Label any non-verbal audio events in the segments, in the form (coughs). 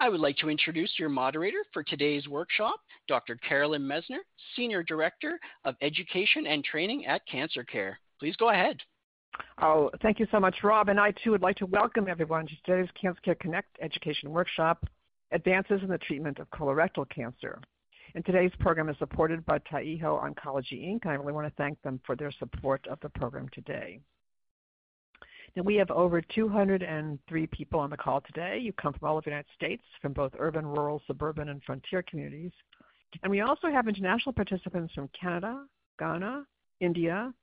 I would like to introduce your moderator for today's workshop, Dr. Carolyn Messner, Senior Director of Education and Training at Cancer Care. Please go ahead. Oh, thank you so much, Rob. And I too would like to welcome everyone to today's Cancer Care Connect education workshop, Advances in the Treatment of Colorectal Cancer. And today's program is supported by Taiho Oncology Inc. I really want to thank them for their support of the program today. We have over 203 people on the call today. You come from all over the United States, from both urban, rural, suburban, and frontier communities. And we also have international participants from Canada, Ghana, India,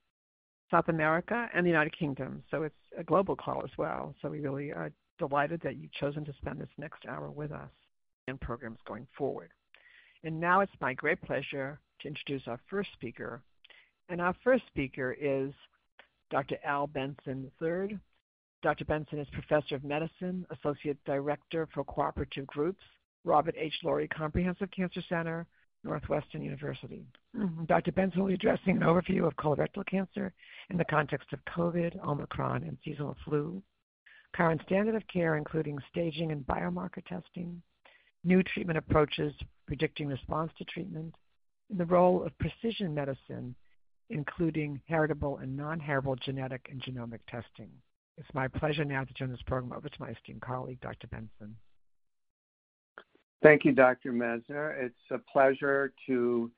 South America, and the United Kingdom. So it's a global call as well. So we really are delighted that you've chosen to spend this next hour with us and programs going forward. And now it's my great pleasure to introduce our first speaker. And our first speaker is Dr. Al Benson III. Dr. Benson is Professor of Medicine, Associate Director for Cooperative Groups, Robert H. Lurie Comprehensive Cancer Center, Northwestern University. Mm-hmm. Dr. Benson will be addressing an overview of colorectal cancer in the context of COVID, Omicron, and seasonal flu, current standard of care, including staging and biomarker testing, new treatment approaches predicting response to treatment, and the role of precision medicine including heritable and non-heritable genetic and genomic testing. It's my pleasure now to turn this program over to my esteemed colleague, Dr. Benson. Thank you, Dr. Messner. It's a pleasure to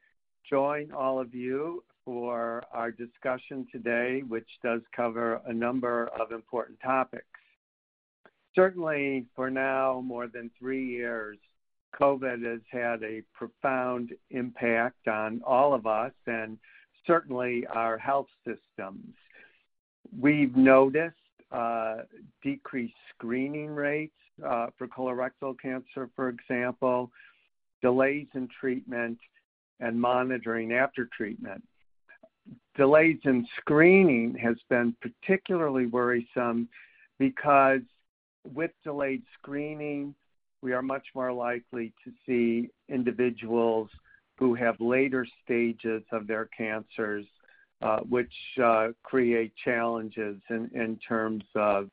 join all of you for our discussion today, which does cover a number of important topics. Certainly, for now, more than three years, COVID has had a profound impact on all of us and certainly our health systems. We've noticed uh, decreased screening rates uh, for colorectal cancer, for example, delays in treatment, and monitoring after treatment. Delays in screening has been particularly worrisome because with delayed screening, we are much more likely to see individuals who have later stages of their cancers, uh, which uh, create challenges in, terms of,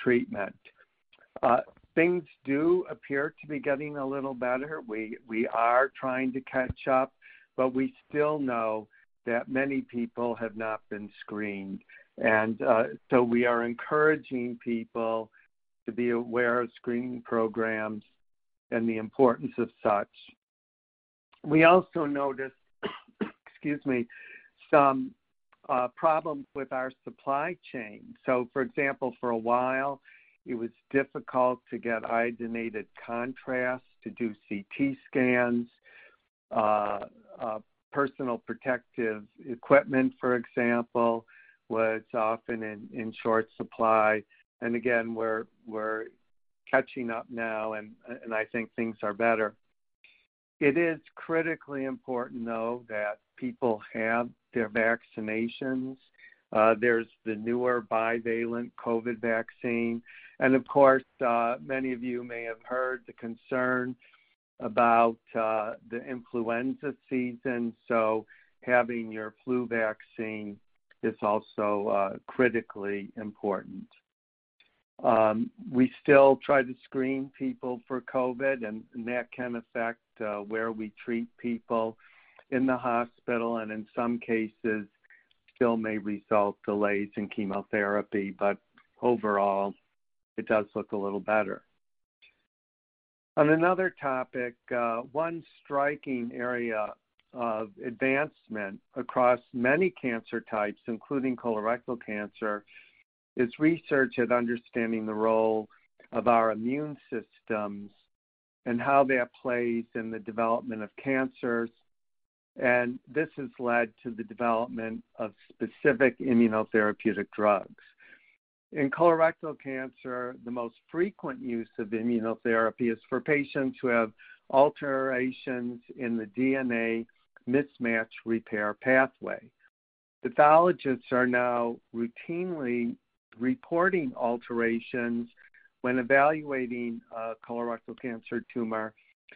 treatment. Uh, things do appear to be getting a little better. We, are trying to catch up, but we still know that many people have not been screened. And so we are encouraging people to be aware of screening programs and the importance of such. We also noticed, (coughs) excuse me, some uh, problems with our supply chain. So, for example, for a while, it was difficult to get iodinated contrast to do CT scans. Uh, uh, personal protective equipment, for example, was often in, short supply. And again, we're, catching up now, and I think things are better. It is critically important, though, that people have their vaccinations. Uh, there's the newer bivalent COVID vaccine. And of course, uh, many of you may have heard the concern about uh, the influenza season. So, having your flu vaccine is also uh, critically important. Um, we still try to screen people for COVID, and, and that can affect uh, where we treat people in the hospital, and in some cases, still may result delays in chemotherapy, but overall, it does look a little better. On another topic, uh, one striking area of advancement across many cancer types, including colorectal cancer, is research at understanding the role of our immune systems and how that plays in the development of cancers. And this has led to the development of specific immunotherapeutic drugs. In colorectal cancer, the most frequent use of immunotherapy is for patients who have alterations in the DNA mismatch repair pathway. Pathologists are now routinely reporting alterations when evaluating a colorectal cancer tumor,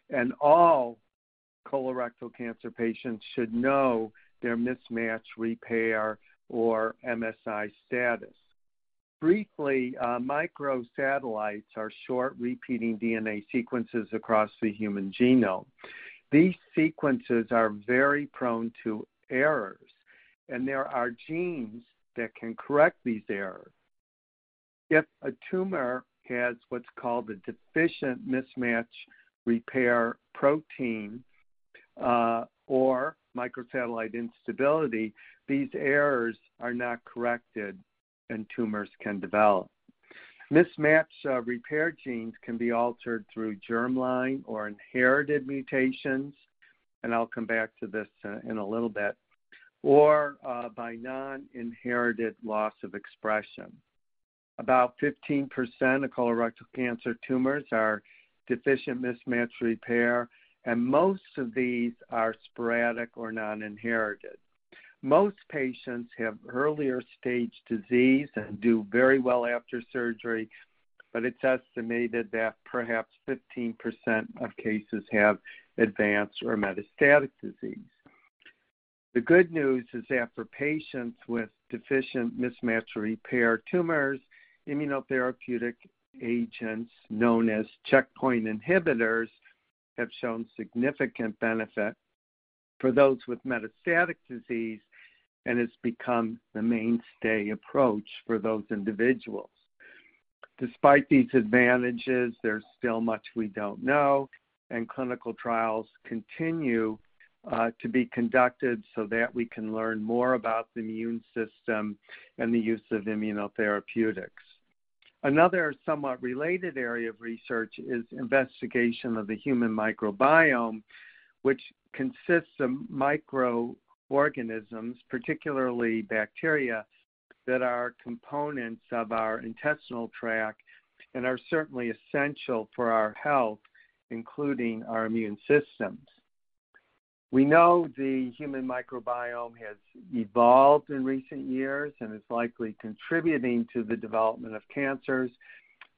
and all colorectal cancer patients should know their mismatch repair or MSI status. Briefly, uh, microsatellites are short repeating DNA sequences across the human genome. These sequences are very prone to errors, and there are genes that can correct these errors. If a tumor has what's called a deficient mismatch repair protein uh, or microsatellite instability, these errors are not corrected and tumors can develop. Mismatch uh, repair genes can be altered through germline or inherited mutations, and I'll come back to this uh, in a little bit, or uh, by non inherited loss of expression. About 15% of colorectal cancer tumors are deficient mismatch repair, and most of these are sporadic or non inherited. Most patients have earlier stage disease and do very well after surgery, but it's estimated that perhaps 15% of cases have advanced or metastatic disease. The good news is that for patients with deficient mismatch repair tumors, immunotherapeutic agents known as checkpoint inhibitors have shown significant benefit. For those with metastatic disease, and has become the mainstay approach for those individuals. Despite these advantages, there's still much we don't know, and clinical trials continue uh, to be conducted so that we can learn more about the immune system and the use of immunotherapeutics. Another somewhat related area of research is investigation of the human microbiome, which consists of microorganisms, particularly bacteria, that are components of our intestinal tract and are certainly essential for our health, including our immune systems. We know the human microbiome has evolved in recent years and is likely contributing to the development of cancers.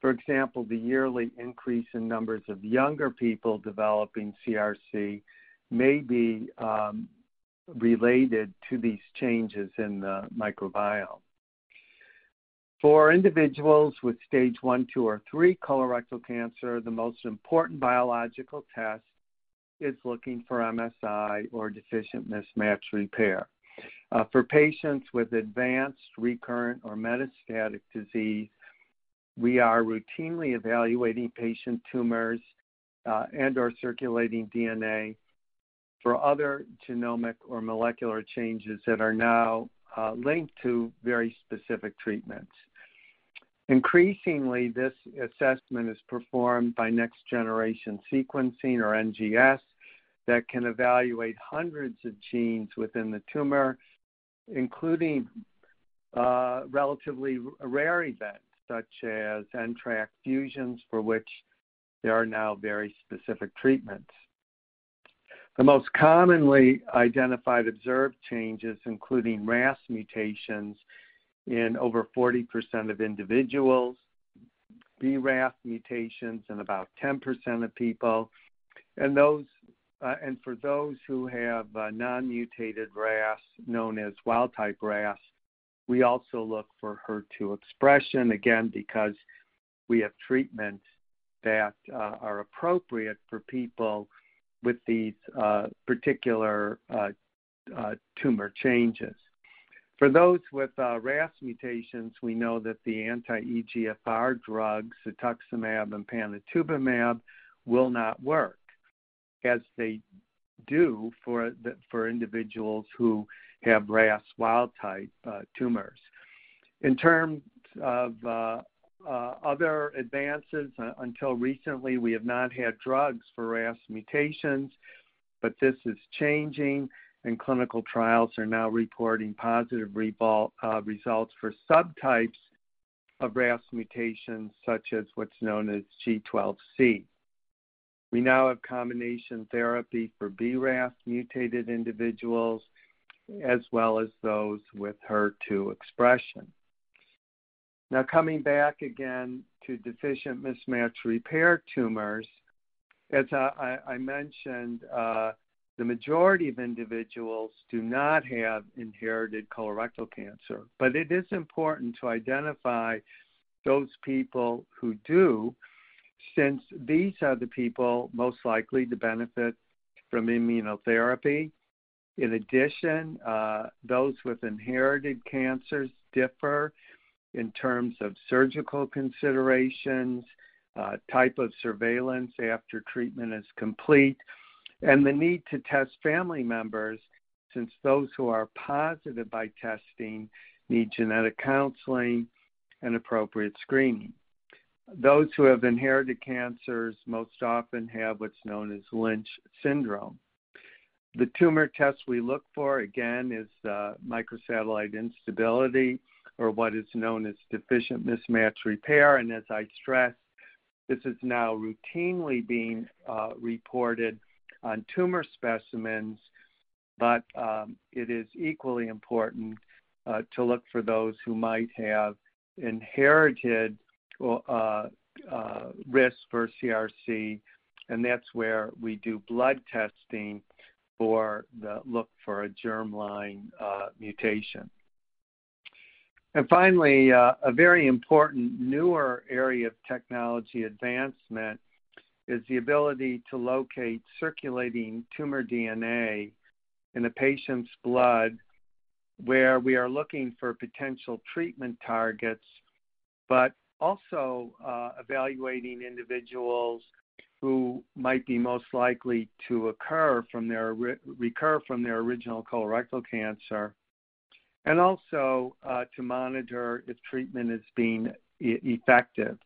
For example, the yearly increase in numbers of younger people developing CRC may be um, related to these changes in the microbiome. For individuals with stage 1, 2, or 3 colorectal cancer, the most important biological test is looking for MSI or deficient mismatch repair. Uh, for patients with advanced, recurrent, or metastatic disease, we are routinely evaluating patient tumors uh, and or circulating DNA for other genomic or molecular changes that are now uh, linked to very specific treatments. Increasingly, this assessment is performed by next generation sequencing or NGS that can evaluate hundreds of genes within the tumor, including uh, relatively rare events such as NTRK fusions, for which there are now very specific treatments. The most commonly identified observed changes, including RAS mutations in over 40% of individuals, BRAF mutations in about 10% of people, and those and for those who have uh, non-mutated RAS, known as wild-type RAS, we also look for HER2 expression again because we have treatments that uh, are appropriate for people with these uh, particular uh, uh, tumor changes. For those with RAS mutations, we know that the anti-EGFR drugs, cetuximab and panitumumab, will not work as they do for the, for individuals who have RAS wild type uh, tumors. In terms of uh, uh, other advances, uh, until recently, we have not had drugs for RAS mutations, but this is changing, and clinical trials are now reporting positive uh, results for subtypes of RAS mutations, such as what's known as G12C. We now have combination therapy for BRAF mutated individuals as well as those with HER2 expression. Now, coming back again to deficient mismatch repair tumors, as I mentioned, uh, the majority of individuals do not have inherited colorectal cancer, but it is important to identify those people who do, since these are the people most likely to benefit from immunotherapy. In addition, uh, those with inherited cancers differ in terms of surgical considerations, uh, type of surveillance after treatment is complete, and the need to test family members, since those who are positive by testing need genetic counseling and appropriate screening. Those who have inherited cancers most often have what's known as Lynch syndrome. The tumor test we look for, again, is uh, microsatellite instability, or what is known as deficient mismatch repair. And as I stressed, this is now routinely being uh, reported on tumor specimens, but um, it is equally important uh, to look for those who might have inherited Uh, uh, risk for CRC, and that's where we do blood testing for the look for a germline uh, mutation. And finally, a very important newer area of technology advancement is the ability to locate circulating tumor DNA in a patient's blood, where we are looking for potential treatment targets, but also uh, evaluating individuals who might be most likely to recur from their original colorectal cancer, and also uh, to monitor if treatment is being effective.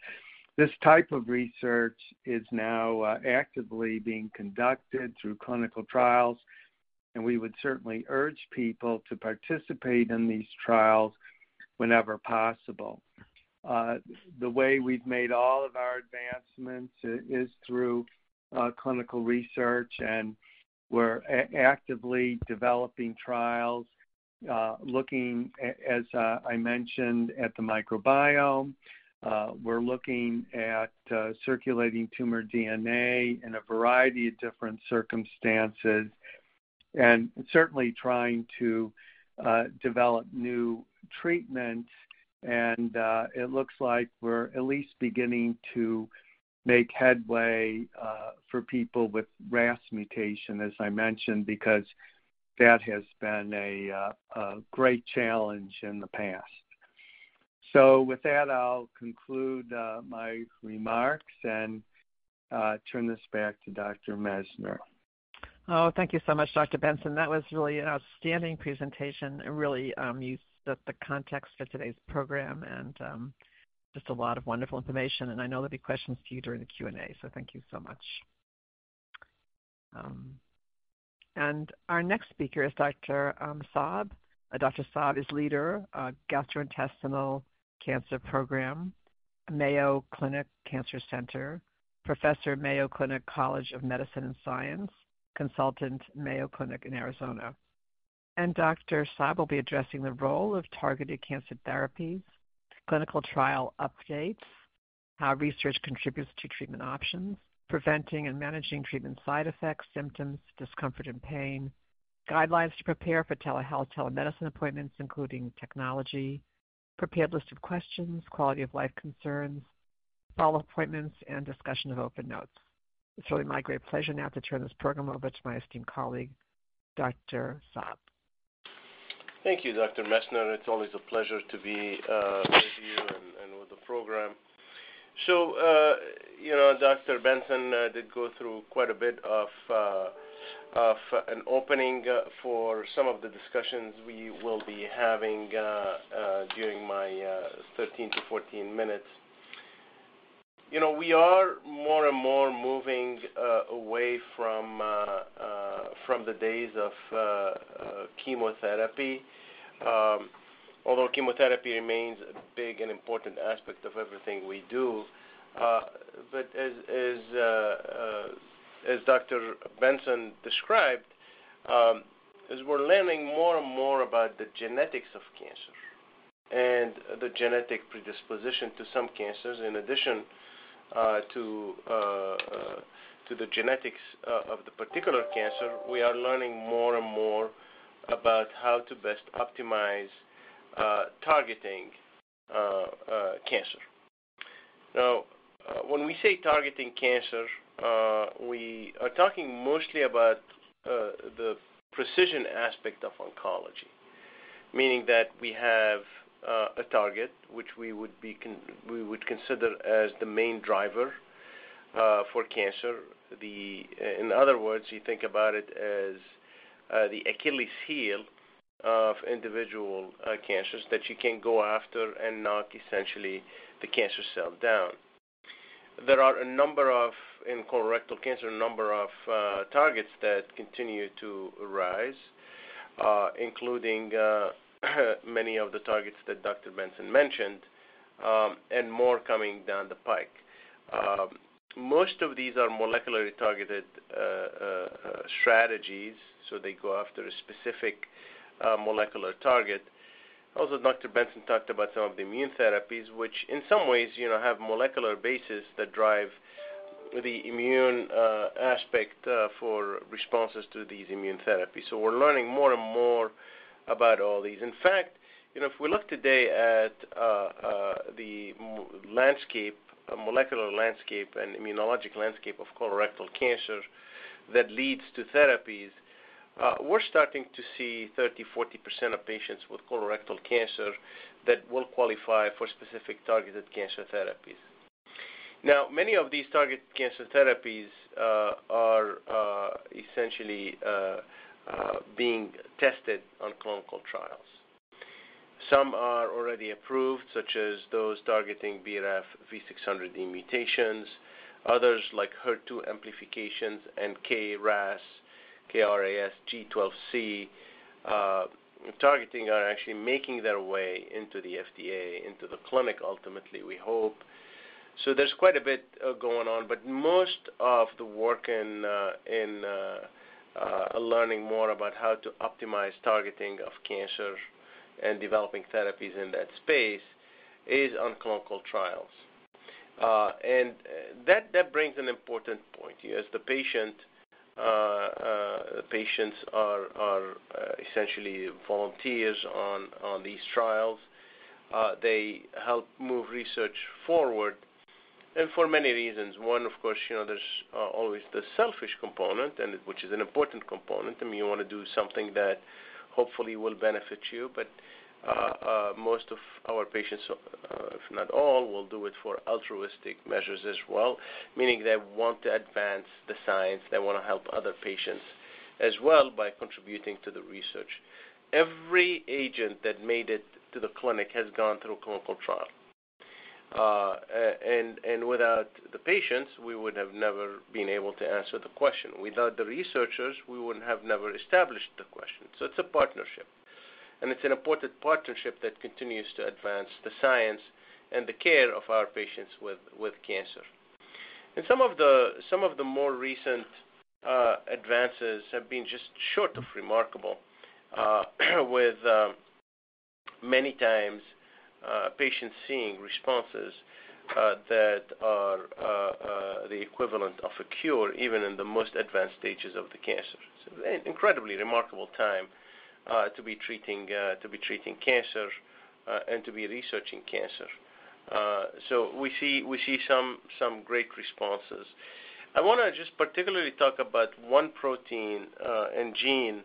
This type of research is now uh, actively being conducted through clinical trials, and we would certainly urge people to participate in these trials whenever possible. Uh, the way we've made all of our advancements is through uh, clinical research, and we're actively developing trials, uh, looking, as I mentioned, at the microbiome. We're looking at circulating tumor DNA in a variety of different circumstances, and certainly trying to develop new treatments. Uh, it looks like we're at least beginning to make headway uh, for people with RAS mutation, as I mentioned, because that has been a uh, great challenge in the past. So with that, I'll conclude my remarks and turn this back to Dr. Messner. Oh, thank you so much, Dr. Benson. That was really an outstanding presentation and really um, used the context for today's program and um, just a lot of wonderful information. And I know there'll be questions to you during the Q&A, so thank you so much. Um, and our next speaker is Dr. Um, Saab. Uh, Dr. Saab is leader, of Gastrointestinal Cancer Program, Mayo Clinic Cancer Center, Professor, Mayo Clinic College of Medicine and Science, consultant, Mayo Clinic in Arizona. And Dr. Saab will be addressing the role of targeted cancer therapies, clinical trial updates, how research contributes to treatment options, preventing and managing treatment side effects, symptoms, discomfort, and pain, guidelines to prepare for telehealth, telemedicine appointments, including technology, prepared list of questions, quality of life concerns, follow-up appointments, and discussion of open notes. It's really my great pleasure now to turn this program over to my esteemed colleague, Dr. Saab. Thank you, Dr. Messner. It's always a pleasure to be uh, with you and with the program. So, uh, you know, Dr. Benson uh, did go through quite a bit of an opening for some of the discussions we will be having during my 13-14 minutes. You know, we are more and more moving uh, away uh, uh, from the days of chemotherapy. Um, although chemotherapy remains a big and important aspect of everything we do, but as as Dr. Benson described, um, as we're learning more and more about the genetics of cancer and the genetic predisposition to some cancers in addition Uh, uh, uh, to the genetics of the particular cancer. We are learning more and more about how to best optimize targeting cancer. Now, when we say targeting cancer, we are talking mostly about the precision aspect of oncology, meaning that we have Uh, a target which we would consider as the main driver uh, for cancer. Uh, in other words, you think about it as the Achilles heel of individual cancers that you can go after and knock essentially the cancer cell down. There are a number of, in colorectal cancer, a number of targets that continue to rise, including (coughs) many of the targets that Dr. Benson mentioned, um, and more coming down the pike. Um, most of these are molecularly targeted uh, uh, uh, strategies, so they go after a specific molecular target. Also, Dr. Benson talked about some of the immune therapies, which in some ways, you know, have molecular bases that drive the immune aspect for responses to these immune therapies. So we're learning more and more about all these. In fact, you know, if we look today at uh, uh, the landscape, molecular landscape and immunologic landscape of colorectal cancer that leads to therapies, uh, we're starting to see 30%-40% of patients with colorectal cancer that will qualify for specific targeted cancer therapies. Now, many of these targeted cancer therapies are essentially Uh, being tested on clinical trials. Some are already approved, such as those targeting BRAF V600E mutations. Others, like HER2 amplifications and KRAS KRAS G12C uh, targeting, are actually making their way into the FDA, into the clinic, ultimately, we hope. So there's quite a bit uh, going on, but most of the work in Uh, learning more about how to optimize targeting of cancer and developing therapies in that space is on clinical trials. Uh, and uh, that brings an important point. As the patients are essentially volunteers on these trials, they help move research forward, for many reasons. One, of course, you know, there's uh, always the selfish component, and which is an important component. I mean, you wanna do something that hopefully will benefit you. But uh, uh, most of our patients, if not all, will do it for altruistic measures as well, meaning they want to advance the science. They wanna help other patients as well by contributing to the research. Every agent that made it to the clinic has gone through a clinical trial. Uh, and without the patients, we would have never been able to answer the question. Without the researchers, we would have never established the question. So it's a partnership, and it's an important partnership that continues to advance the science and the care of our patients with cancer. And some of the more recent uh, advances have been just short of remarkable, uh, (clears throat) with many times Uh, patients seeing responses uh, that are uh, the equivalent of a cure, even in the most advanced stages of the cancer. It's an incredibly remarkable time to be treating cancer and to be researching cancer. Uh so we see some great responses. I wanna just particularly talk about one protein and gene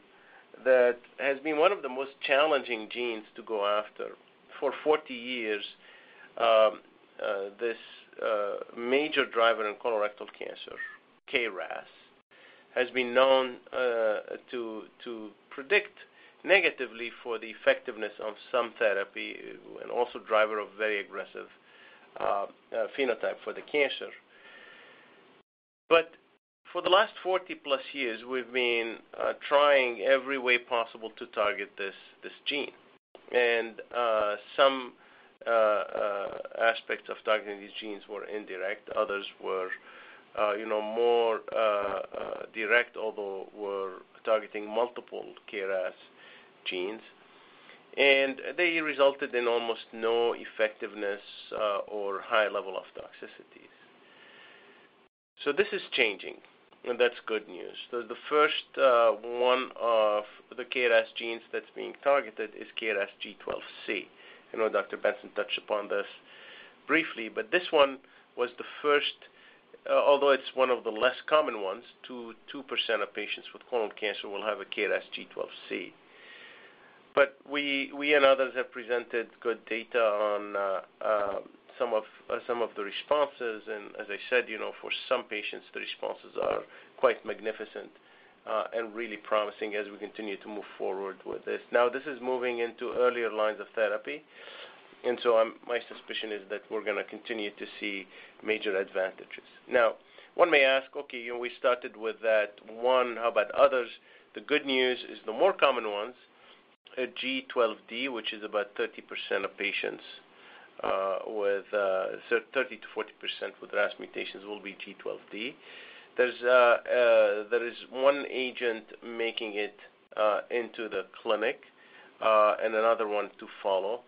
that has been one of the most challenging genes to go after. For 40 years, um, uh, this uh, major driver in colorectal cancer, KRAS, has been known uh, to predict negatively for the effectiveness of some therapy and also driver of very aggressive phenotype for the cancer. But for the last 40+ years, we've been trying every way possible to target this gene. And uh, some uh, uh, aspects of targeting these genes were indirect, others were you know, more direct, although we're targeting multiple KRAS genes. And they resulted in almost no effectiveness or high level of toxicities. So this is changing, that's good news. The first uh, one of the KRAS genes that's being targeted is KRAS G12C. I know Dr. Benson touched upon this briefly, but this one was the first, uh, although it's one of the less common ones, 2% of patients with colon cancer will have a KRAS G12C. But we we and others have presented good data on uh, um, Uh, some of the responses. And as I said, you know, for some patients, the responses are quite magnificent uh, and really promising as we continue to move forward with this. Now, this is moving into earlier lines of therapy, and so my suspicion is that we're gonna continue to see major advantages. Now, one may ask, okay, you know, we started with that one, how about others? The good news is the more common ones, uh, G12D, which is about 30% of patients Uh, with uh, 30%-40% with RAS mutations will be G12D. Uh, there is one agent making it into the clinic, and another one to follow,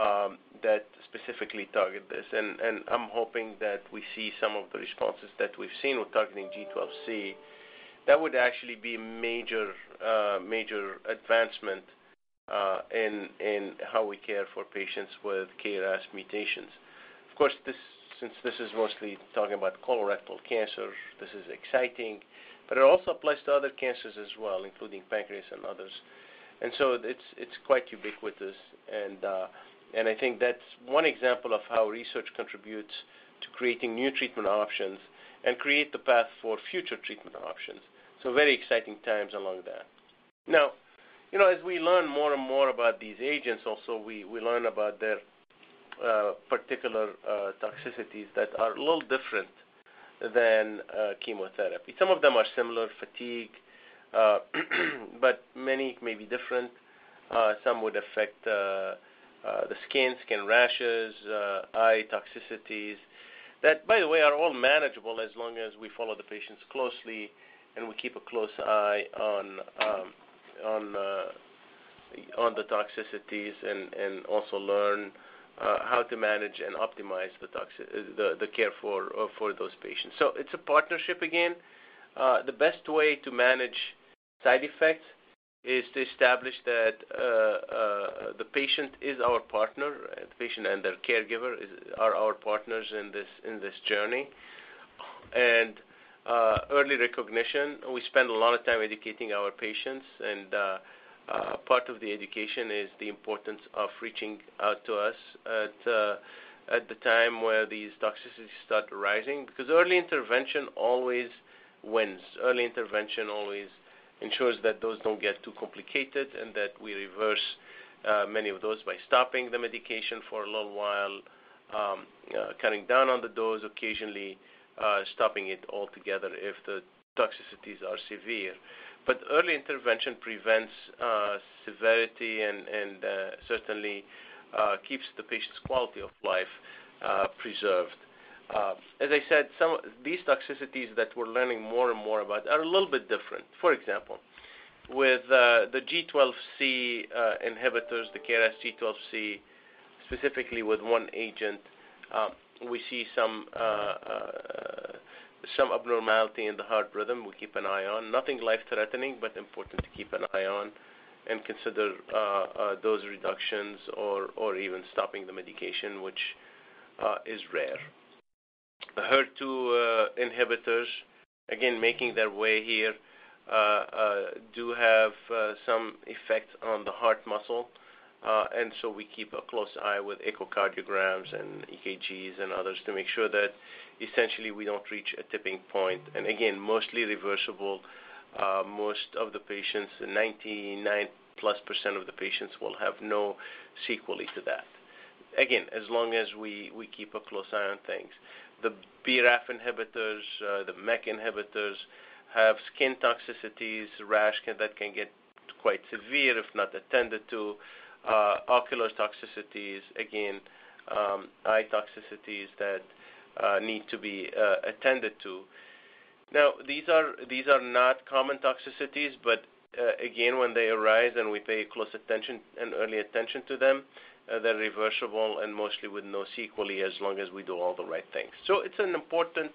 um, that specifically target this. And I'm hoping that we see some of the responses that we've seen with targeting G12C. That would actually be a major advancement Uh, in how we care for patients with KRAS mutations. Of course, since this is mostly talking about colorectal cancer, this is exciting, but it also applies to other cancers as well, including pancreas and others. And so it's quite ubiquitous. Uh, and I think that's one example of how research contributes to creating new treatment options and create the path for future treatment options. So very exciting times along that. Now, you know, as we learn more and more about these agents, also, we we learn about their uh, particular uh, toxicities that are a little different than uh, chemotherapy. Some of them are similar, fatigue, (clears throat) but many may be different. Some would affect the skin skin rashes, eye toxicities. That, by the way, are all manageable as long as we follow the patients closely and we keep a close eye on um, Uh, the toxicities and also learn uh, how to manage and optimize the care uh, for those patients. So it's a partnership again. The best way to manage side effects is to establish that the patient is our partner, the patient and their caregiver are our partners in this journey. Uh, early recognition, we spend a lot of time educating our patients, and uh, uh, part of the education is the importance of reaching out to us at the time where these toxicities start arising, because early intervention always wins. Early intervention always ensures that those don't get too complicated and that we reverse many of those by stopping the medication for a little while, um, cutting down on the dose occasionally, Uh, stopping it altogether if the toxicities are severe. But early intervention prevents uh, severity and uh, certainly keeps the patient's quality of life preserved. As I said, some these toxicities that we're learning more and more about are a little bit different. For example, with the G12C inhibitors, the KRAS G12C, specifically with one agent, um, we see uh, uh, some abnormality in the heart rhythm we keep an eye on. Nothing life-threatening, but important to keep an eye on and consider uh, those reductions or even stopping the medication, which is rare. The HER2 inhibitors, again, making their way here, do have some effect on the heart muscle. Uh, we keep a close eye with echocardiograms and EKGs and others to make sure that essentially we don't reach a tipping point. And again, mostly reversible. Uh, most of the patients, 99%+ of the patients will have no sequelae to that. Again, as long as we keep a close eye on things. The BRAF inhibitors, uh, the MEK inhibitors have skin toxicities, rash that can get quite severe if not attended to. Ocular toxicities, again, eye toxicities that need to be attended to. Now, these are these are not common toxicities, but uh, again, when they arise and we pay close attention and early attention to them, uh, they're reversible and mostly with no sequelae as long as we do all the right things. So it's an important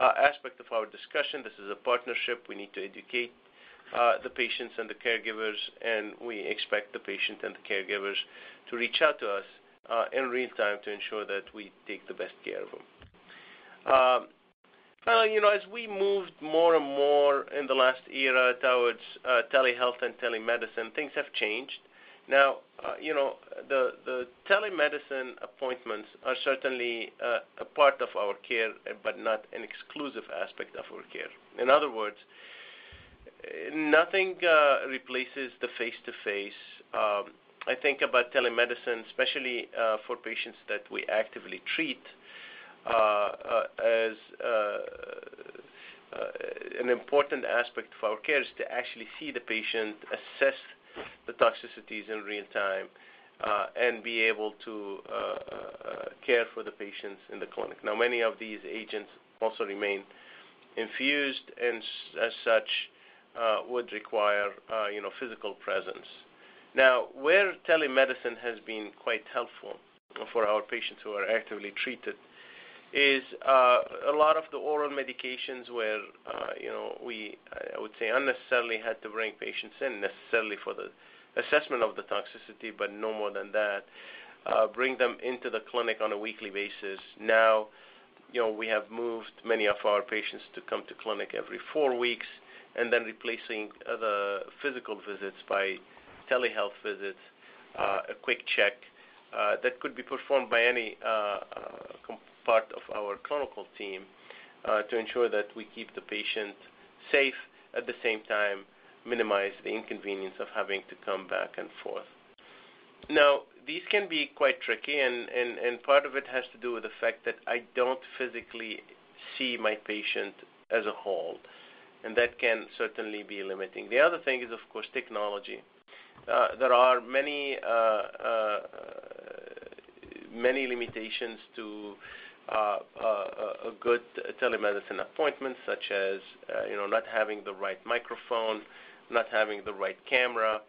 uh, aspect of our discussion. This is a partnership. We need to educate uh, the patients and the caregivers, and we expect the patient and the caregivers to reach out to us uh, in real time to ensure that we take the best care of them. Um, finally, you know, as we moved more and more in the last era towards uh, telehealth and telemedicine, things have changed. Now, uh, you know, the, telemedicine appointments are certainly uh, a part of our care, but not an exclusive aspect of our care. In other words, nothing uh, replaces the face-to-face. Um, I think about telemedicine, especially uh, for patients that we actively treat, uh, as an important aspect of our care is to actually see the patient, assess the toxicities in real time, and be able to care for the patients in the clinic. Now, many of these agents also remain infused, and as such, would require uh, you know physical presence. Now, where telemedicine has been quite helpful for our patients who are actively treated is uh, a lot of the oral medications where uh, you know we I would say unnecessarily had to bring patients in necessarily for the assessment of the toxicity, but no more than that. Uh, bring them into the clinic on a weekly basis. Now, you know we have moved many of our patients to come to clinic every four weeks and then replacing the physical visits by telehealth visits, uh, a quick check uh, that could be performed by any uh, part of our clinical team to ensure that we keep the patient safe, at the same time minimize the inconvenience of having to come back and forth. Now, these can be quite tricky, and, part of it has to do with the fact that I don't physically see my patient as a whole and that can certainly be limiting. The other thing is, of course, technology. Uh, there are many uh, uh, many limitations to a good telemedicine appointment, such as you know not having the right microphone, not having the right camera,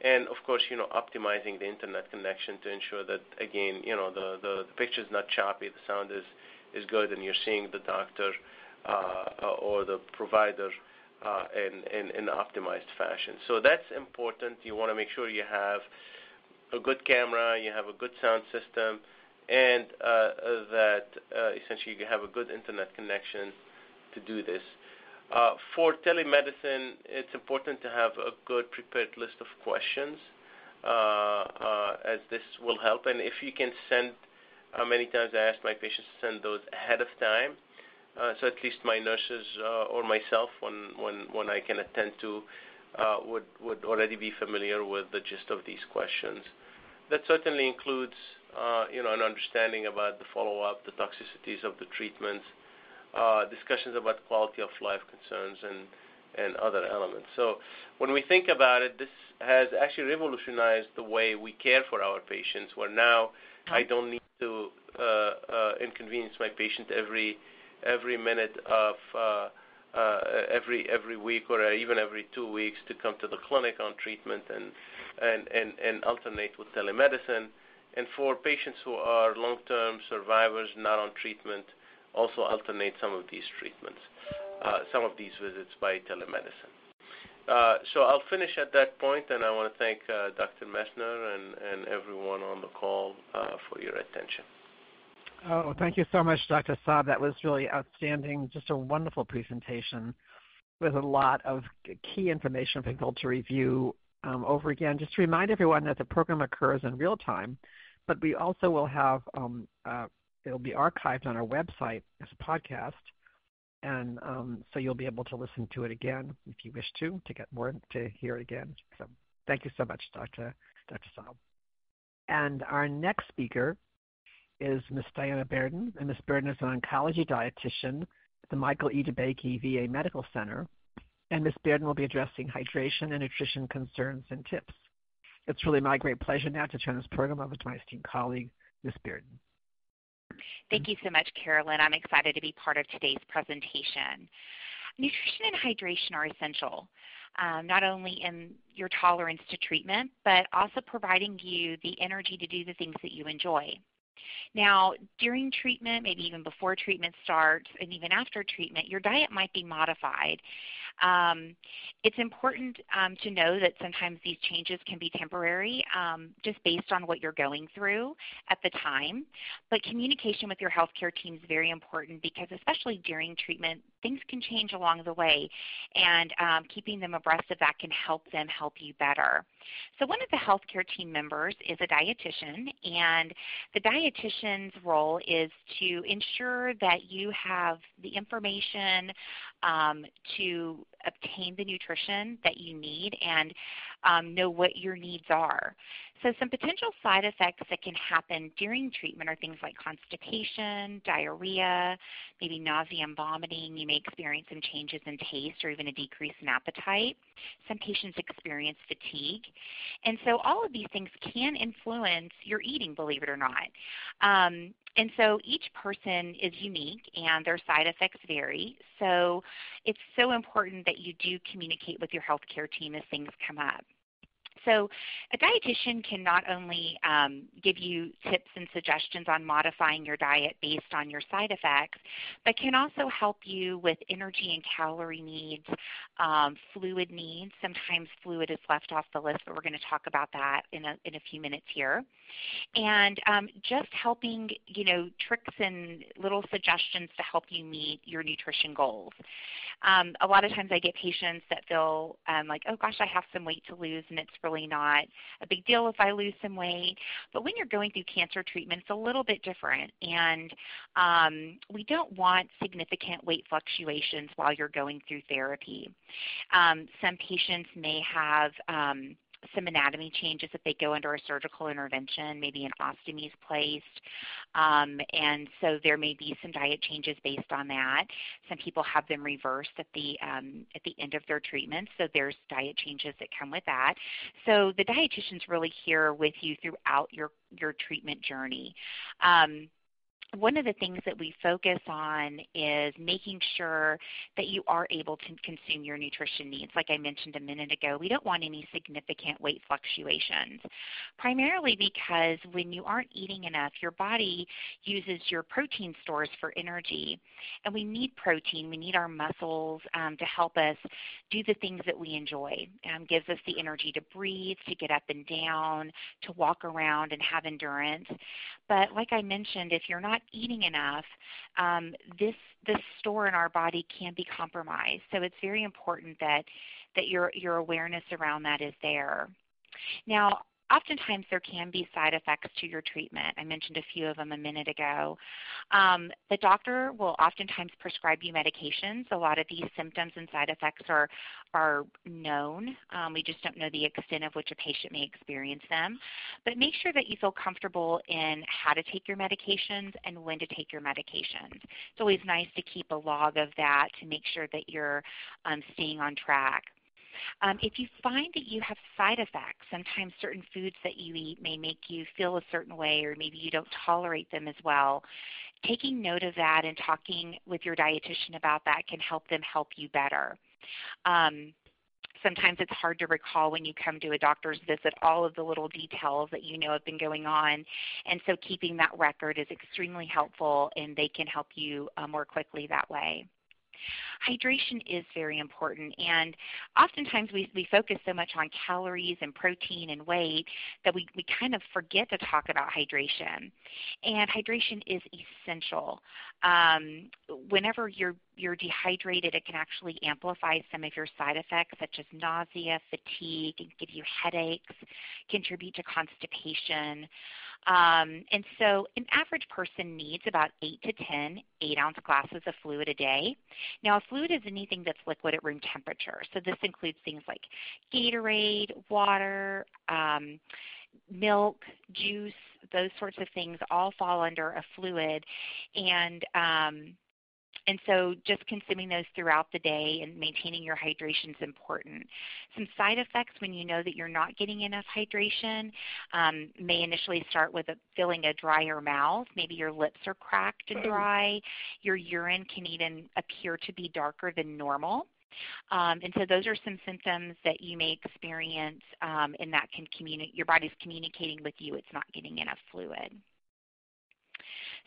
and of course you know optimizing the internet connection to ensure that again you know the the, the picture is not choppy, the sound is is good, and you're seeing the doctor or the provider uh, in an optimized fashion. So that's important. You want to make sure you have a good camera, you have a good sound system, and uh, that essentially you have a good internet connection to do this. Uh, for telemedicine, it's important to have a good prepared list of questions, uh, uh, as this will help. And if you can send, many times I ask my patients to send those ahead of time, uh, so at least my nurses uh, or myself, when, when, when I can attend to, uh, would, would already be familiar with the gist of these questions. That certainly includes, uh, you know, an understanding about the follow-up, the toxicities of the treatments, uh, discussions about quality of life concerns, and, and other elements. So when we think about it, this has actually revolutionized the way we care for our patients, where now I don't need to uh, inconvenience my patient every every minute of uh, uh, every every week or even every two weeks to come to the clinic on treatment and and and, and alternate with telemedicine. And for patients who are long-term survivors not on treatment, also alternate some of these treatments, uh, some of these visits by telemedicine. Uh, so I'll finish at that point, and I want to thank uh, Dr. Messner and, and everyone on the call uh, for your attention. Oh, thank you so much, Dr. Saab. That was really outstanding. Just a wonderful presentation with a lot of key information for people to review um, over again. Just to remind everyone that the program occurs in real time, but we also will have um, uh, it'll be archived on our website as a podcast, and um, so you'll be able to listen to it again if you wish to to get more to hear it again. So thank you so much, Dr. Dr. Saab. And our next speaker is Ms. Diana Bearden, and Ms. Bearden is an oncology dietitian at the Michael E. DeBakey VA Medical Center, and Ms. Bearden will be addressing hydration and nutrition concerns and tips. It's really my great pleasure now to turn this program over to my esteemed colleague, Ms. Bearden. Thank you so much, Carolyn. I'm excited to be part of today's presentation. nutrition and hydration are essential. Um, not only in your tolerance to treatment, but also providing you the energy to do the things that you enjoy. Now, during treatment, maybe even before treatment starts, and even after treatment, your diet might be modified um, it's important um, to know that sometimes these changes can be temporary um, just based on what you're going through at the time. But communication with your healthcare team is very important because especially during treatment, things can change along the way and um, keeping them abreast of that can help them help you better. So one of the healthcare team members is a dietitian and the dietitian's role is to ensure that you have the information um, to obtain the nutrition that you need and um, know what your needs are. So some potential side effects that can happen during treatment are things like constipation, diarrhea, maybe nausea and vomiting. You may experience some changes in taste or even a decrease in appetite. Some patients experience fatigue. And so all of these things can influence your eating, believe it or not. Um, and so each person is unique and their side effects vary. So it's so important that you do communicate with your healthcare team as things come up. So a dietitian can not only um, give you tips and suggestions on modifying your diet based on your side effects, but can also help you with energy and calorie needs, um, fluid needs. Sometimes fluid is left off the list, but we're going to talk about that in a, in a few minutes here. And um, just helping, you know, tricks and little suggestions to help you meet your nutrition goals. Um, a lot of times I get patients that feel um, like, oh gosh, I have some weight to lose, and it's really not a big deal if I lose some weight. But when you're going through cancer treatment, it's a little bit different, and um, we don't want significant weight fluctuations while you're going through therapy. Um, some patients may have um, some anatomy changes if they go under a surgical intervention, maybe an ostomy is placed. Um, and so there may be some diet changes based on that. Some people have them reversed at the, um, at the end of their treatment, so there's diet changes that come with that. So the dietitian's really here with you throughout your, your treatment journey. Um, one of the things that we focus on is making sure that you are able to consume your nutrition needs. Like I mentioned a minute ago, we don't want any significant weight fluctuations, primarily because when you aren't eating enough, your body uses your protein stores for energy. And we need protein. We need our muscles um, to help us do the things that we enjoy. Um, gives us the energy to breathe, to get up and down, to walk around and have endurance. But like I mentioned, if you're not eating enough, um, this this store in our body can be compromised. So it's very important that that your your awareness around that is there. Now, oftentimes there can be side effects to your treatment. I mentioned a few of them a minute ago. Um, the doctor will oftentimes prescribe you medications. A lot of these symptoms and side effects are, are known. Um, we just don't know the extent of which a patient may experience them. But make sure that you feel comfortable in how to take your medications and when to take your medications. It's always nice to keep a log of that to make sure that you're um, staying on track. Um, if you find that you have side effects, sometimes certain foods that you eat may make you feel a certain way or maybe you don't tolerate them as well, taking note of that and talking with your dietitian about that can help them help you better. Um, sometimes it's hard to recall when you come to a doctor's visit all of the little details that you know have been going on. And so keeping that record is extremely helpful and they can help you uh, more quickly that way hydration is very important. And oftentimes we, we focus so much on calories and protein and weight that we, we kind of forget to talk about hydration. And hydration is essential. Um, whenever you're, you're dehydrated, it can actually amplify some of your side effects such as nausea, fatigue, and give you headaches, contribute to constipation. Um, and so an average person needs about 8 to 10 8-ounce glasses of fluid a day. Now, fluid is anything that's liquid at room temperature. So this includes things like Gatorade, water, um, milk, juice, those sorts of things all fall under a fluid. And um, and so just consuming those throughout the day and maintaining your hydration is important. Some side effects when you know that you're not getting enough hydration um, may initially start with a, feeling a drier mouth. Maybe your lips are cracked and dry. Your urine can even appear to be darker than normal. Um, and so those are some symptoms that you may experience um, and that can communicate, your body's communicating with you it's not getting enough fluid.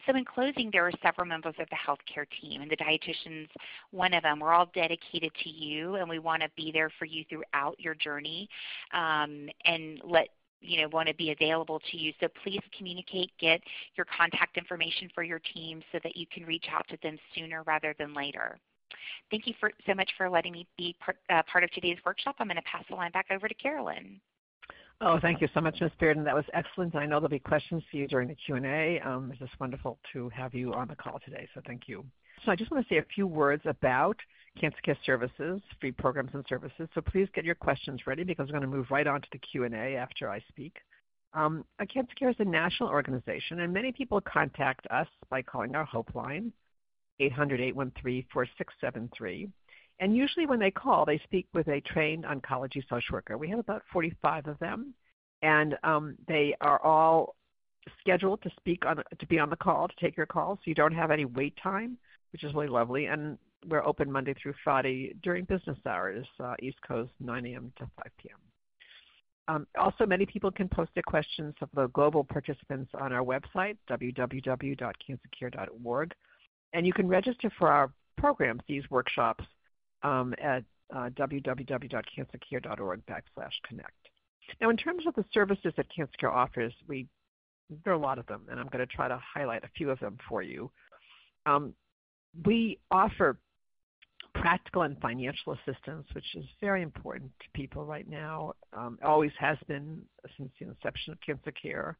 So in closing, there are several members of the healthcare team, and the dietitians, one of them. We're all dedicated to you, and we want to be there for you throughout your journey, um, and let you know want to be available to you. So please communicate, get your contact information for your team so that you can reach out to them sooner rather than later. Thank you for, so much for letting me be part, uh, part of today's workshop. I'm going to pass the line back over to Carolyn. Oh, thank you so much, Ms. Bearden. That was excellent. I know there'll be questions for you during the Q&A. Um, it's just wonderful to have you on the call today, so thank you. So I just want to say a few words about Cancer Care Services, free programs and services. So please get your questions ready because we're going to move right on to the Q&A after I speak. Um, Cancer Care is a national organization, and many people contact us by calling our Hope line, 800-813-4673. And usually when they call, they speak with a trained oncology social worker. We have about 45 of them, and um, they are all scheduled to speak on to be on the call to take your call, so you don't have any wait time, which is really lovely. And we're open Monday through Friday during business hours, uh, East Coast, 9 a.m. to 5 p.m. Um, also, many people can post their questions of the global participants on our website, www.cancercare.org. And you can register for our programs, these workshops, um, at uh, www.cancercare.org backslash connect. Now, in terms of the services that Cancer Care offers, we there are a lot of them, and I'm going to try to highlight a few of them for you. Um, we offer practical and financial assistance, which is very important to people right now. Um, always has been since the inception of Cancer Care,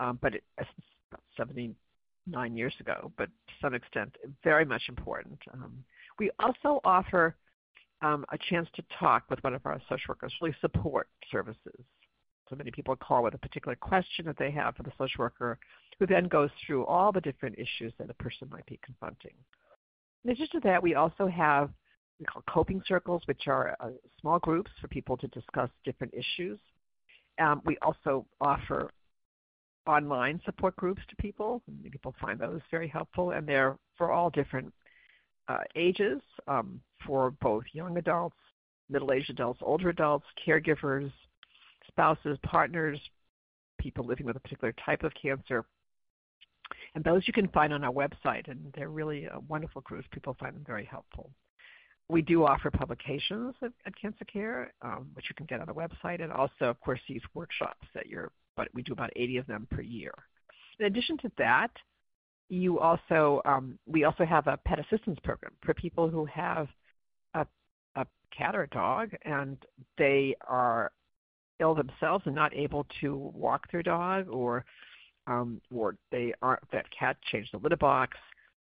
um, but it, since about 79 years ago, but to some extent, very much important. Um, we also offer um, a chance to talk with one of our social workers, really support services. So many people call with a particular question that they have for the social worker, who then goes through all the different issues that a person might be confronting. In addition to that, we also have we call coping circles, which are uh, small groups for people to discuss different issues. Um, we also offer online support groups to people. People find those very helpful, and they're for all different ages um, for both young adults, middle-aged adults, older adults, caregivers, spouses, partners, people living with a particular type of cancer. And those you can find on our website, and they're really a wonderful groups. People find them very helpful. We do offer publications at, at Cancer Care, um, which you can get on the website, and also, of course, these workshops that you're. But we do about 80 of them per year. In addition to that, you also um, we also have a pet assistance program for people who have a, a cat or a dog and they are ill themselves and not able to walk their dog or um, or they aren't that cat changed the litter box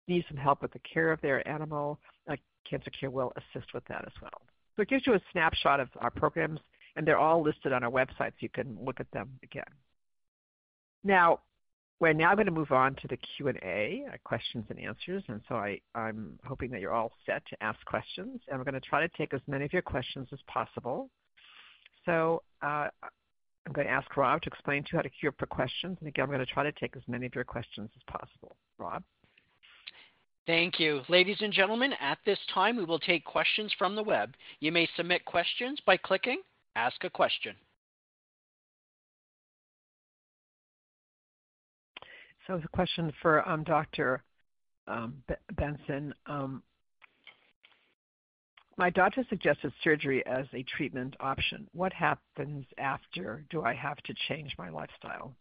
need some help with the care of their animal uh, cancer care will assist with that as well. So it gives you a snapshot of our programs and they're all listed on our website so you can look at them again. Now we're now going to move on to the Q&A, uh, questions and answers. And so I, I'm hoping that you're all set to ask questions. And we're going to try to take as many of your questions as possible. So uh, I'm going to ask Rob to explain to you how to queue up for questions. And again, I'm going to try to take as many of your questions as possible. Rob? Thank you. Ladies and gentlemen, at this time we will take questions from the web. You may submit questions by clicking Ask a Question. So a question for um, Dr. Um, Benson. Um, my doctor suggested surgery as a treatment option. What happens after? Do I have to change my lifestyle?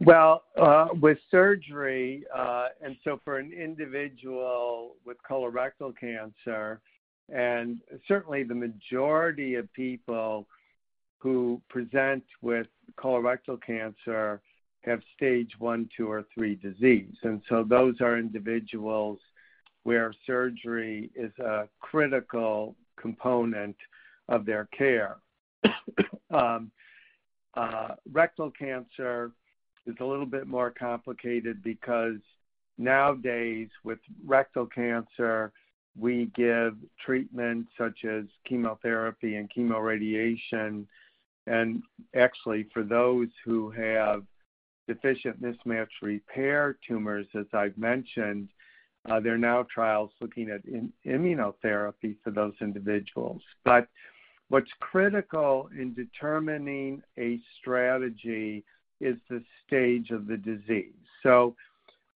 Well, uh, with surgery, uh, and so for an individual with colorectal cancer, and certainly the majority of people who present with colorectal cancer have stage one, two, or three disease. And so those are individuals where surgery is a critical component of their care. (coughs) um, uh, rectal cancer is a little bit more complicated because nowadays with rectal cancer, we give treatment such as chemotherapy and chemoradiation. And actually, for those who have deficient mismatch repair tumors, as I've mentioned, uh, there are now trials looking at immunotherapy for those individuals. But what's critical in determining a strategy is the stage of the disease. So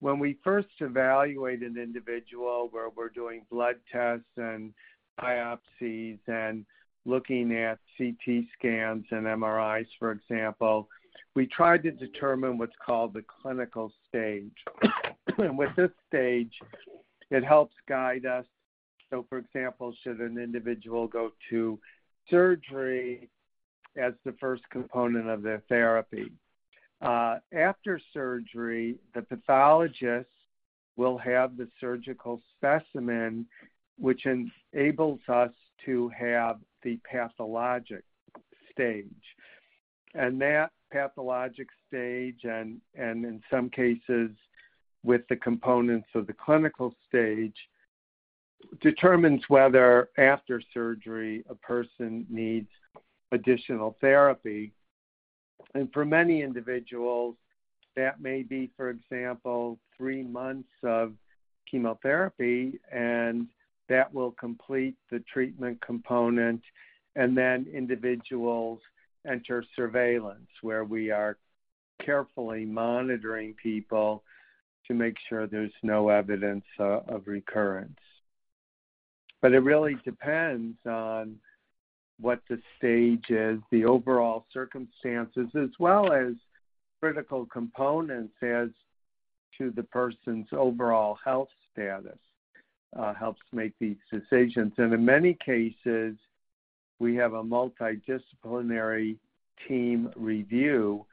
when we first evaluate an individual where we're doing blood tests and biopsies and looking at CT scans and MRIs, for example, we try to determine what's called the clinical stage. (clears throat) and with this stage, it helps guide us. So, for example, should an individual go to surgery as the first component of their therapy? Uh, after surgery, the pathologist will have the surgical specimen, which enables us to have the pathologic stage. And that pathologic stage, and, and in some cases with the components of the clinical stage, determines whether after surgery a person needs additional therapy. And for many individuals, that may be, for example, three months of chemotherapy, and that will complete the treatment component. And then individuals enter surveillance, where we are carefully monitoring people to make sure there's no evidence uh, of recurrence. But it really depends on what the stage is, the overall circumstances, as well as critical components as to the person's overall health status Uh, helps make these decisions. And in many cases, we have a multidisciplinary team review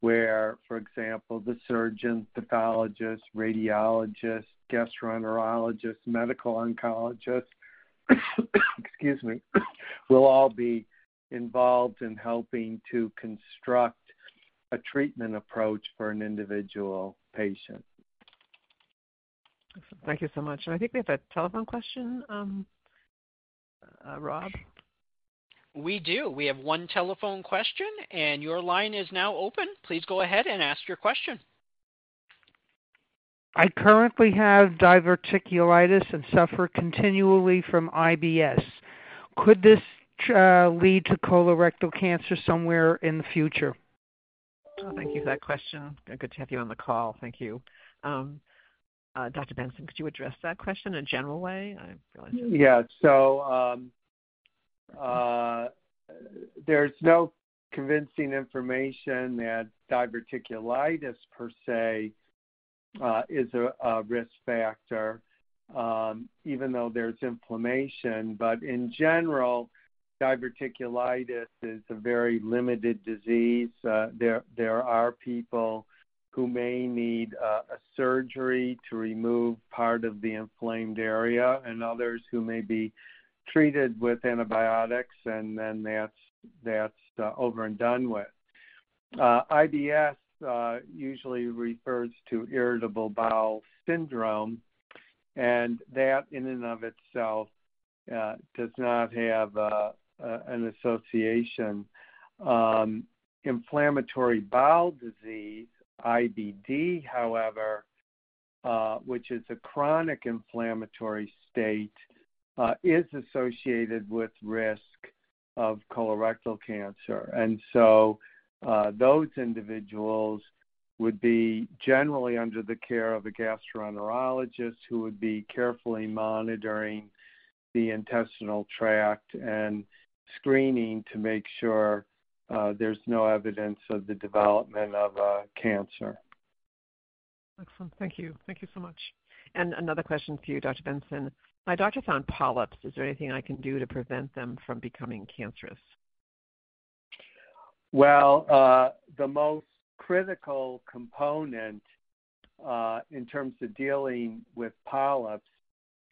where, for example, the surgeon, pathologist, radiologist, gastroenterologist, medical oncologist, (coughs) excuse me, (coughs) will all be involved in helping to construct a treatment approach for an individual patient. Thank you so much. And I think we have a telephone question, um, uh, Rob. We do. We have one telephone question, and your line is now open. Please go ahead and ask your question. I currently have diverticulitis and suffer continually from IBS. Could this uh, lead to colorectal cancer somewhere in the future? Oh, thank you for that question. Good to have you on the call. Thank you. Um, Dr. Benson, could you address that question in a general way? I yeah. So um, uh, there's no convincing information that diverticulitis per se uh, is a, risk factor, um, even though there's inflammation. But in general, diverticulitis is a very limited disease. Uh, there are people who may need uh, a surgery to remove part of the inflamed area, and others who may be treated with antibiotics, and then that's that's uh, over and done with. Uh, IBS uh, usually refers to irritable bowel syndrome, and that in and of itself uh, does not have uh, an association. Um, inflammatory bowel disease, IBD, however, uh, which is a chronic inflammatory state, uh, is associated with risk of colorectal cancer. And so uh, those individuals would be generally under the care of a gastroenterologist who would be carefully monitoring the intestinal tract and screening to make sure there's no evidence of the development of uh, cancer. Excellent. Thank you. Thank you so much. And another question for you, Dr. Benson. My doctor found polyps. Is there anything I can do to prevent them from becoming cancerous? Well, uh, the most critical component uh, in terms of dealing with polyps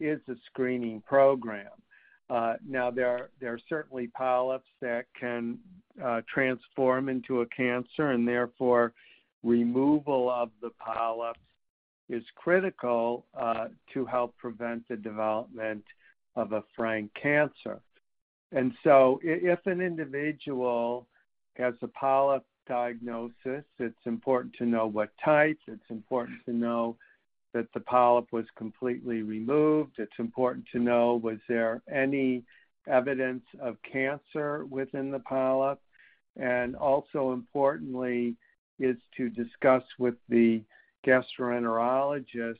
is a screening program. Uh, now, there are, certainly polyps that can uh, transform into a cancer, and therefore, removal of the polyps is critical uh, to help prevent the development of a frank cancer. And so, if an individual has a polyp diagnosis, it's important to know what type, it's important to know that the polyp was completely removed, it's important to know was there any evidence of cancer within the polyp, and also importantly, is to discuss with the gastroenterologist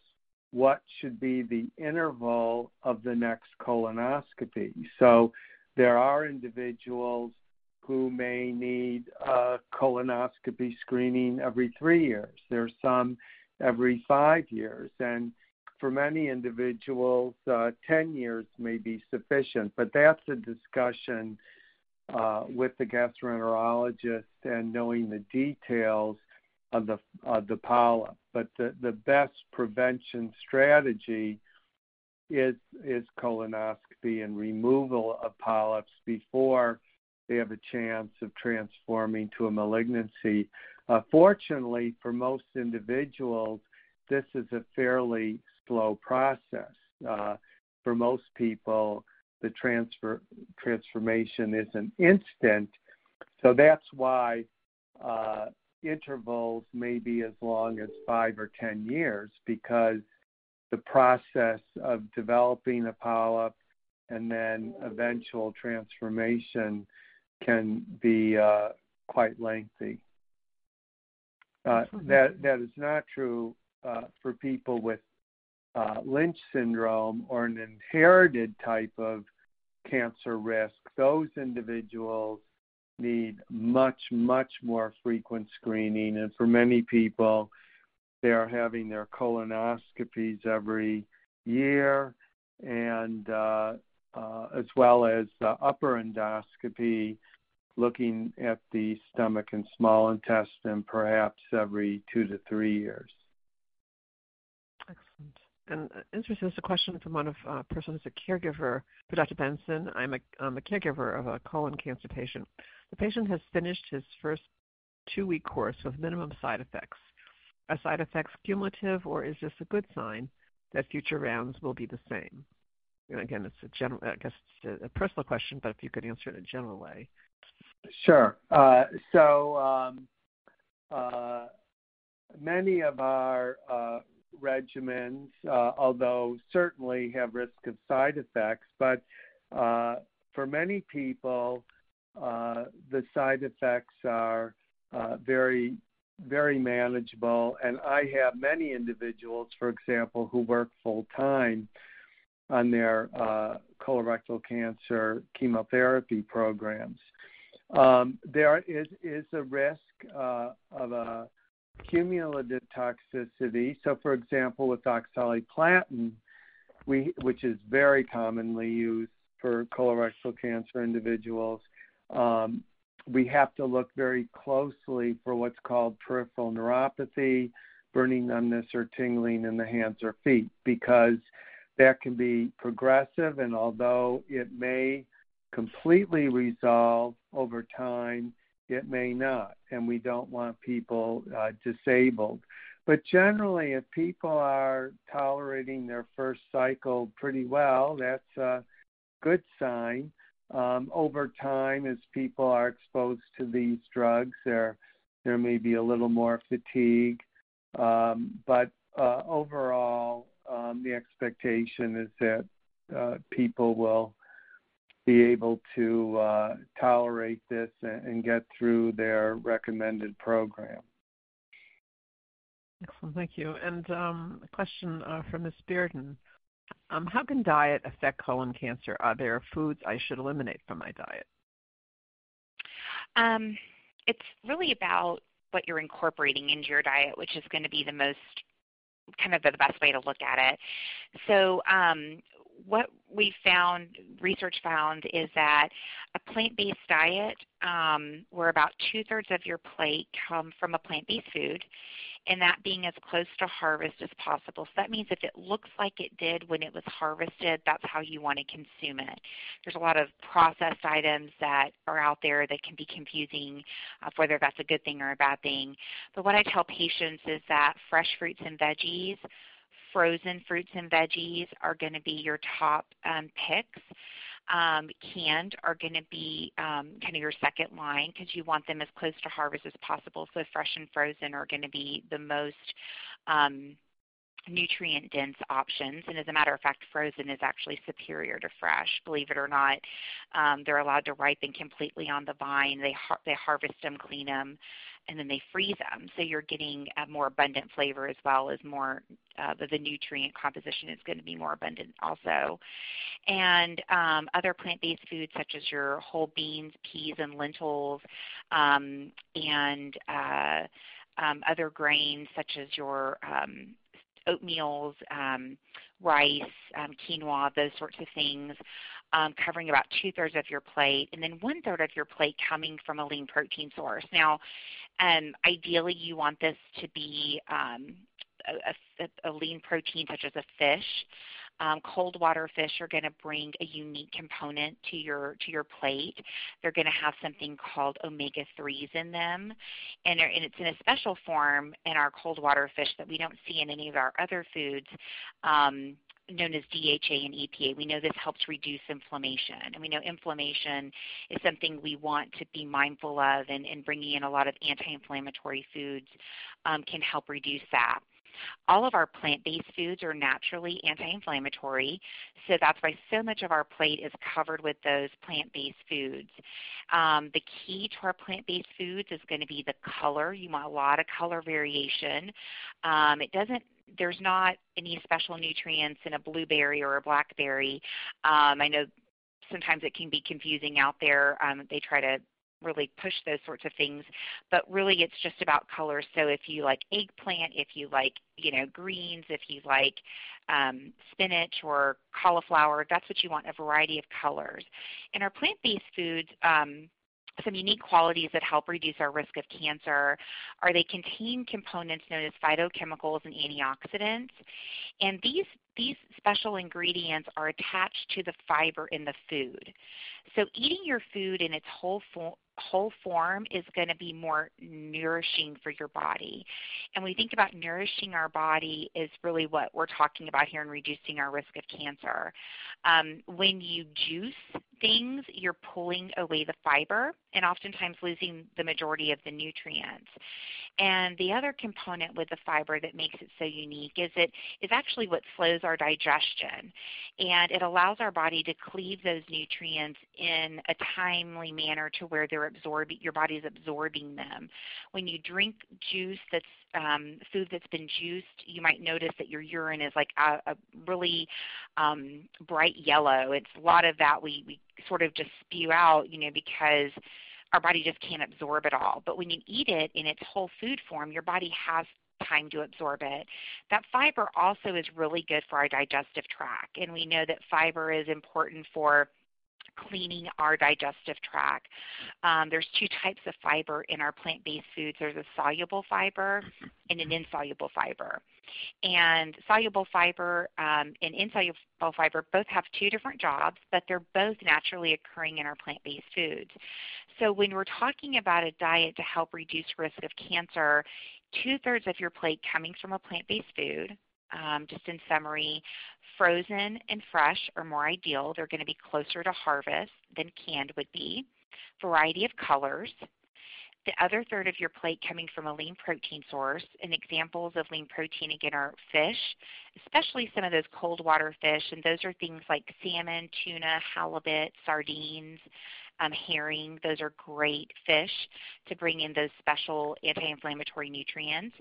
what should be the interval of the next colonoscopy. So there are individuals who may need a colonoscopy screening every three years. There's some every five years. And for many individuals, uh, 10 years may be sufficient. But that's a discussion uh, with the gastroenterologist and knowing the details of the of the polyp. But the, the best prevention strategy is is colonoscopy and removal of polyps before they have a chance of transforming to a malignancy. Uh, fortunately, for most individuals, this is a fairly slow process. Uh, for most people, the transformation isn't instant, so that's why uh, intervals may be as long as five or 10 years because the process of developing a polyp and then eventual transformation can be quite lengthy. Uh, that that is not true uh, for people with uh, Lynch syndrome or an inherited type of cancer risk. Those individuals need much, much more frequent screening. And for many people, they are having their colonoscopies every year, and uh, uh, as well as uh, upper endoscopy, looking at the stomach and small intestine perhaps every two to three years. Excellent. And uh, interesting, this a question from one of a uh, person who's a caregiver for Dr. Benson. I'm a, I'm a caregiver of a colon cancer patient. The patient has finished his first two-week course with minimum side effects. Are side effects cumulative, or is this a good sign that future rounds will be the same? And again, it's a general, I guess it's a personal question, but if you could answer it in a general way. Sure. Uh, so um, uh, many of our uh, regimens, although certainly have risk of side effects, but for many people, the side effects are very, very manageable. And I have many individuals, for example, who work full time on their colorectal cancer chemotherapy programs. Um, there is, a risk uh, of a cumulative toxicity. So, for example, with oxaliplatin, which is very commonly used for colorectal cancer individuals, um, we have to look very closely for what's called peripheral neuropathy, burning numbness, or tingling in the hands or feet, because that can be progressive, and although it may completely resolve over time, it may not, and we don't want people uh, disabled. But generally, if people are tolerating their first cycle pretty well, that's a good sign. Um, over time, as people are exposed to these drugs, there there may be a little more fatigue, um, but uh, overall, um, the expectation is that uh, people will be able to uh, tolerate this and get through their recommended program. Excellent, thank you. And um, a question uh, from Ms. Bearden. Um, how can diet affect colon cancer? Are there foods I should eliminate from my diet? Um, it's really about what you're incorporating into your diet, which is going to be the most kind of the best way to look at it. What we found, research found, is that a plant-based diet, um, where about two-thirds of your plate come from a plant-based food, and that being as close to harvest as possible. So that means if it looks like it did when it was harvested, that's how you want to consume it. There's a lot of processed items that are out there that can be confusing of whether that's a good thing or a bad thing. But what I tell patients is that fresh fruits and veggies, frozen fruits and veggies are going to be your top um, picks. Um, canned are going to be um, kind of your second line because you want them as close to harvest as possible. So fresh and frozen are going to be the most um, nutrient dense options. And as a matter of fact, frozen is actually superior to fresh. Believe it or not, um, they're allowed to ripen completely on the vine. They har- they harvest them, clean them, and then they freeze them. So you're getting a more abundant flavor as well as more uh, the, the, nutrient composition is going to be more abundant also. And um, other plant-based foods such as your whole beans, peas, and lentils, um, and uh, um, other grains such as your um, oatmeals, um, rice, um, quinoa, those sorts of things um, covering about two thirds of your plate, and then one third of your plate coming from a lean protein source. Now, um, ideally, you want this to be um, a, a, a, lean protein such as a fish. Um, cold water fish are going to bring a unique component to your to your plate. They're going to have something called omega threes in them, and, and, it's in a special form in our cold water fish that we don't see in any of our other foods. Um, known as DHA and EPA. We know this helps reduce inflammation. And we know inflammation is something we want to be mindful of, and, and bringing in a lot of anti inflammatory foods um, can help reduce that. All of our plant-based foods are naturally anti-inflammatory, so that's why so much of our plate is covered with those plant-based foods. Um, the key to our plant-based foods is going to be the color. You want a lot of color variation. Um, it doesn't there's not any special nutrients in a blueberry or a blackberry. Um, I know sometimes it can be confusing out there. Um, they try to really push those sorts of things, but really it's just about color. So if you like eggplant, if you like you know greens, if you like um, spinach or cauliflower, that's what you want—a variety of colors. In our plant-based foods. Um, some unique qualities that help reduce our risk of cancer are they contain components known as phytochemicals and antioxidants. And these, these special ingredients are attached to the fiber in the food. So eating your food in its whole, whole form is going to be more nourishing for your body. And we think about nourishing our body is really what we're talking about here in reducing our risk of cancer. Um, when you juice things, you're pulling away the fiber and oftentimes losing the majority of the nutrients. And the other component with the fiber that makes it so unique is it is actually what slows our digestion. And it allows our body to cleave those nutrients in a timely manner to where they're absorbing your body's absorbing them. When you drink juice that's um, food that's been juiced, you might notice that your urine is like a, a really um, bright yellow. It's a lot of that we, we sort of just spew out, you know, because our body just can't absorb it all. But when you eat it in its whole food form, your body has time to absorb it. That fiber also is really good for our digestive tract, and we know that fiber is important for cleaning our digestive tract. Um, there's two types of fiber in our plant-based foods. There's a soluble fiber and an insoluble fiber. And soluble fiber um, and insoluble fiber both have two different jobs, but they're both naturally occurring in our plant-based foods. So when we're talking about a diet to help reduce risk of cancer, two-thirds of your plate coming from a plant-based food, um, just in summary, frozen and fresh are more ideal. They're going to be closer to harvest than canned would be. Variety of colors. The other third of your plate coming from a lean protein source. And examples of lean protein again are fish, especially some of those cold water fish. And those are things like salmon, tuna, halibut, sardines, um, herring. Those are great fish to bring in those special anti-inflammatory nutrients.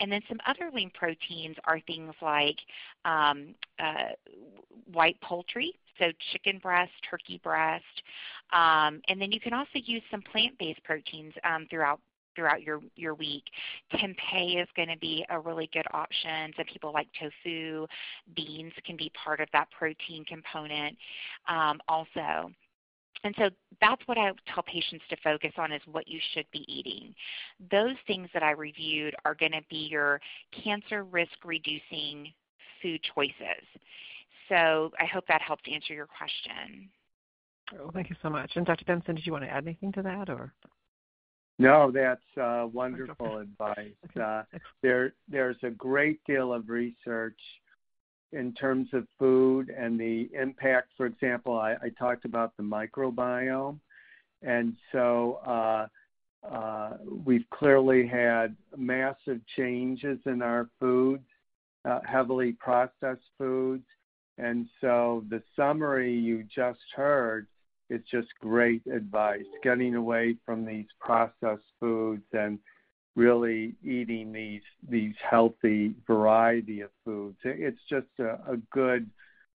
And then some other lean proteins are things like um, uh, white poultry, so chicken breast, turkey breast, um, and then you can also use some plant-based proteins um, throughout throughout your, your week. Tempeh is going to be a really good option. Some people like tofu. Beans can be part of that protein component um, also. And so that's what I tell patients to focus on is what you should be eating. Those things that I reviewed are going to be your cancer risk reducing food choices. So I hope that helps answer your question. Oh, thank you so much. And Dr. Benson, did you want to add anything to that, or? No, that's uh, wonderful advice. Uh, there, there's a great deal of research in terms of food and the impact. For example, I, I talked about the microbiome, and so uh, uh, we've clearly had massive changes in our foods, uh, heavily processed foods, and so the summary you just heard is just great advice. Getting away from these processed foods and really eating these these healthy variety of foods. It's just a, a good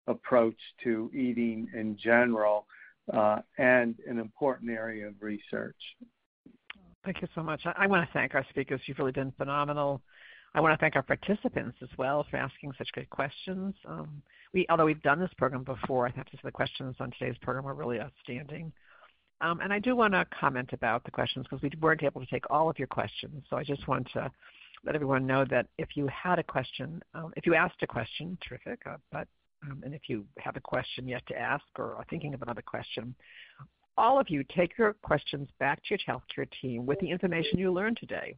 approach to eating in general uh, and an important area of research. Thank you so much. I, I want to thank our speakers. You've really been phenomenal. I want to thank our participants as well for asking such great questions. Um, we, although we've done this program before, I have to say the questions on today's program were really outstanding. Um, and I do want to comment about the questions because we weren't able to take all of your questions. So I just want to let everyone know that if you had a question, um, if you asked a question, terrific. Uh, but um, and if you have a question yet to ask or are thinking of another question, all of you take your questions back to your healthcare team with the information you learned today,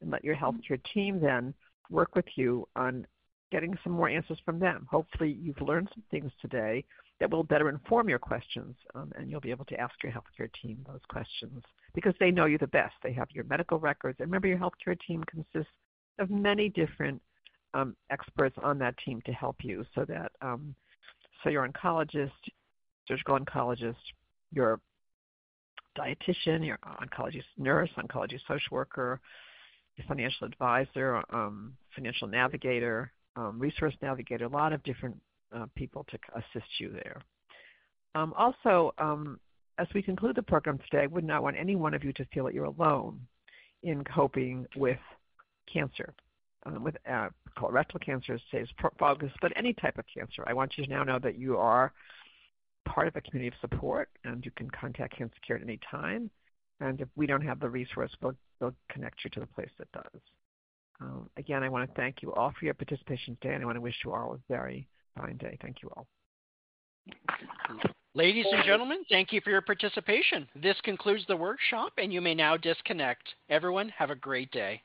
and let your healthcare team then work with you on getting some more answers from them. Hopefully, you've learned some things today that will better inform your questions, um, and you'll be able to ask your healthcare team those questions because they know you the best. They have your medical records. And remember, your healthcare team consists of many different um, experts on that team to help you, so that um, so your oncologist, surgical oncologist, your dietitian, your oncologist nurse, oncology social worker, your financial advisor, um, financial navigator, um, resource navigator, a lot of different uh, people to assist you there. Um, also, um, as we conclude the program today, I would not want any one of you to feel that you're alone in coping with cancer. Um, with uh, colorectal cancer, today's focus, but any type of cancer. I want you to now know that you are part of a community of support, and you can contact Cancer Care at any time. And if we don't have the resource, we'll, we'll connect you to the place that does. Um, again, I want to thank you all for your participation today, and I want to wish you all a very fine day. Thank you all. Ladies and gentlemen, thank you for your participation. This concludes the workshop, and you may now disconnect. Everyone, have a great day.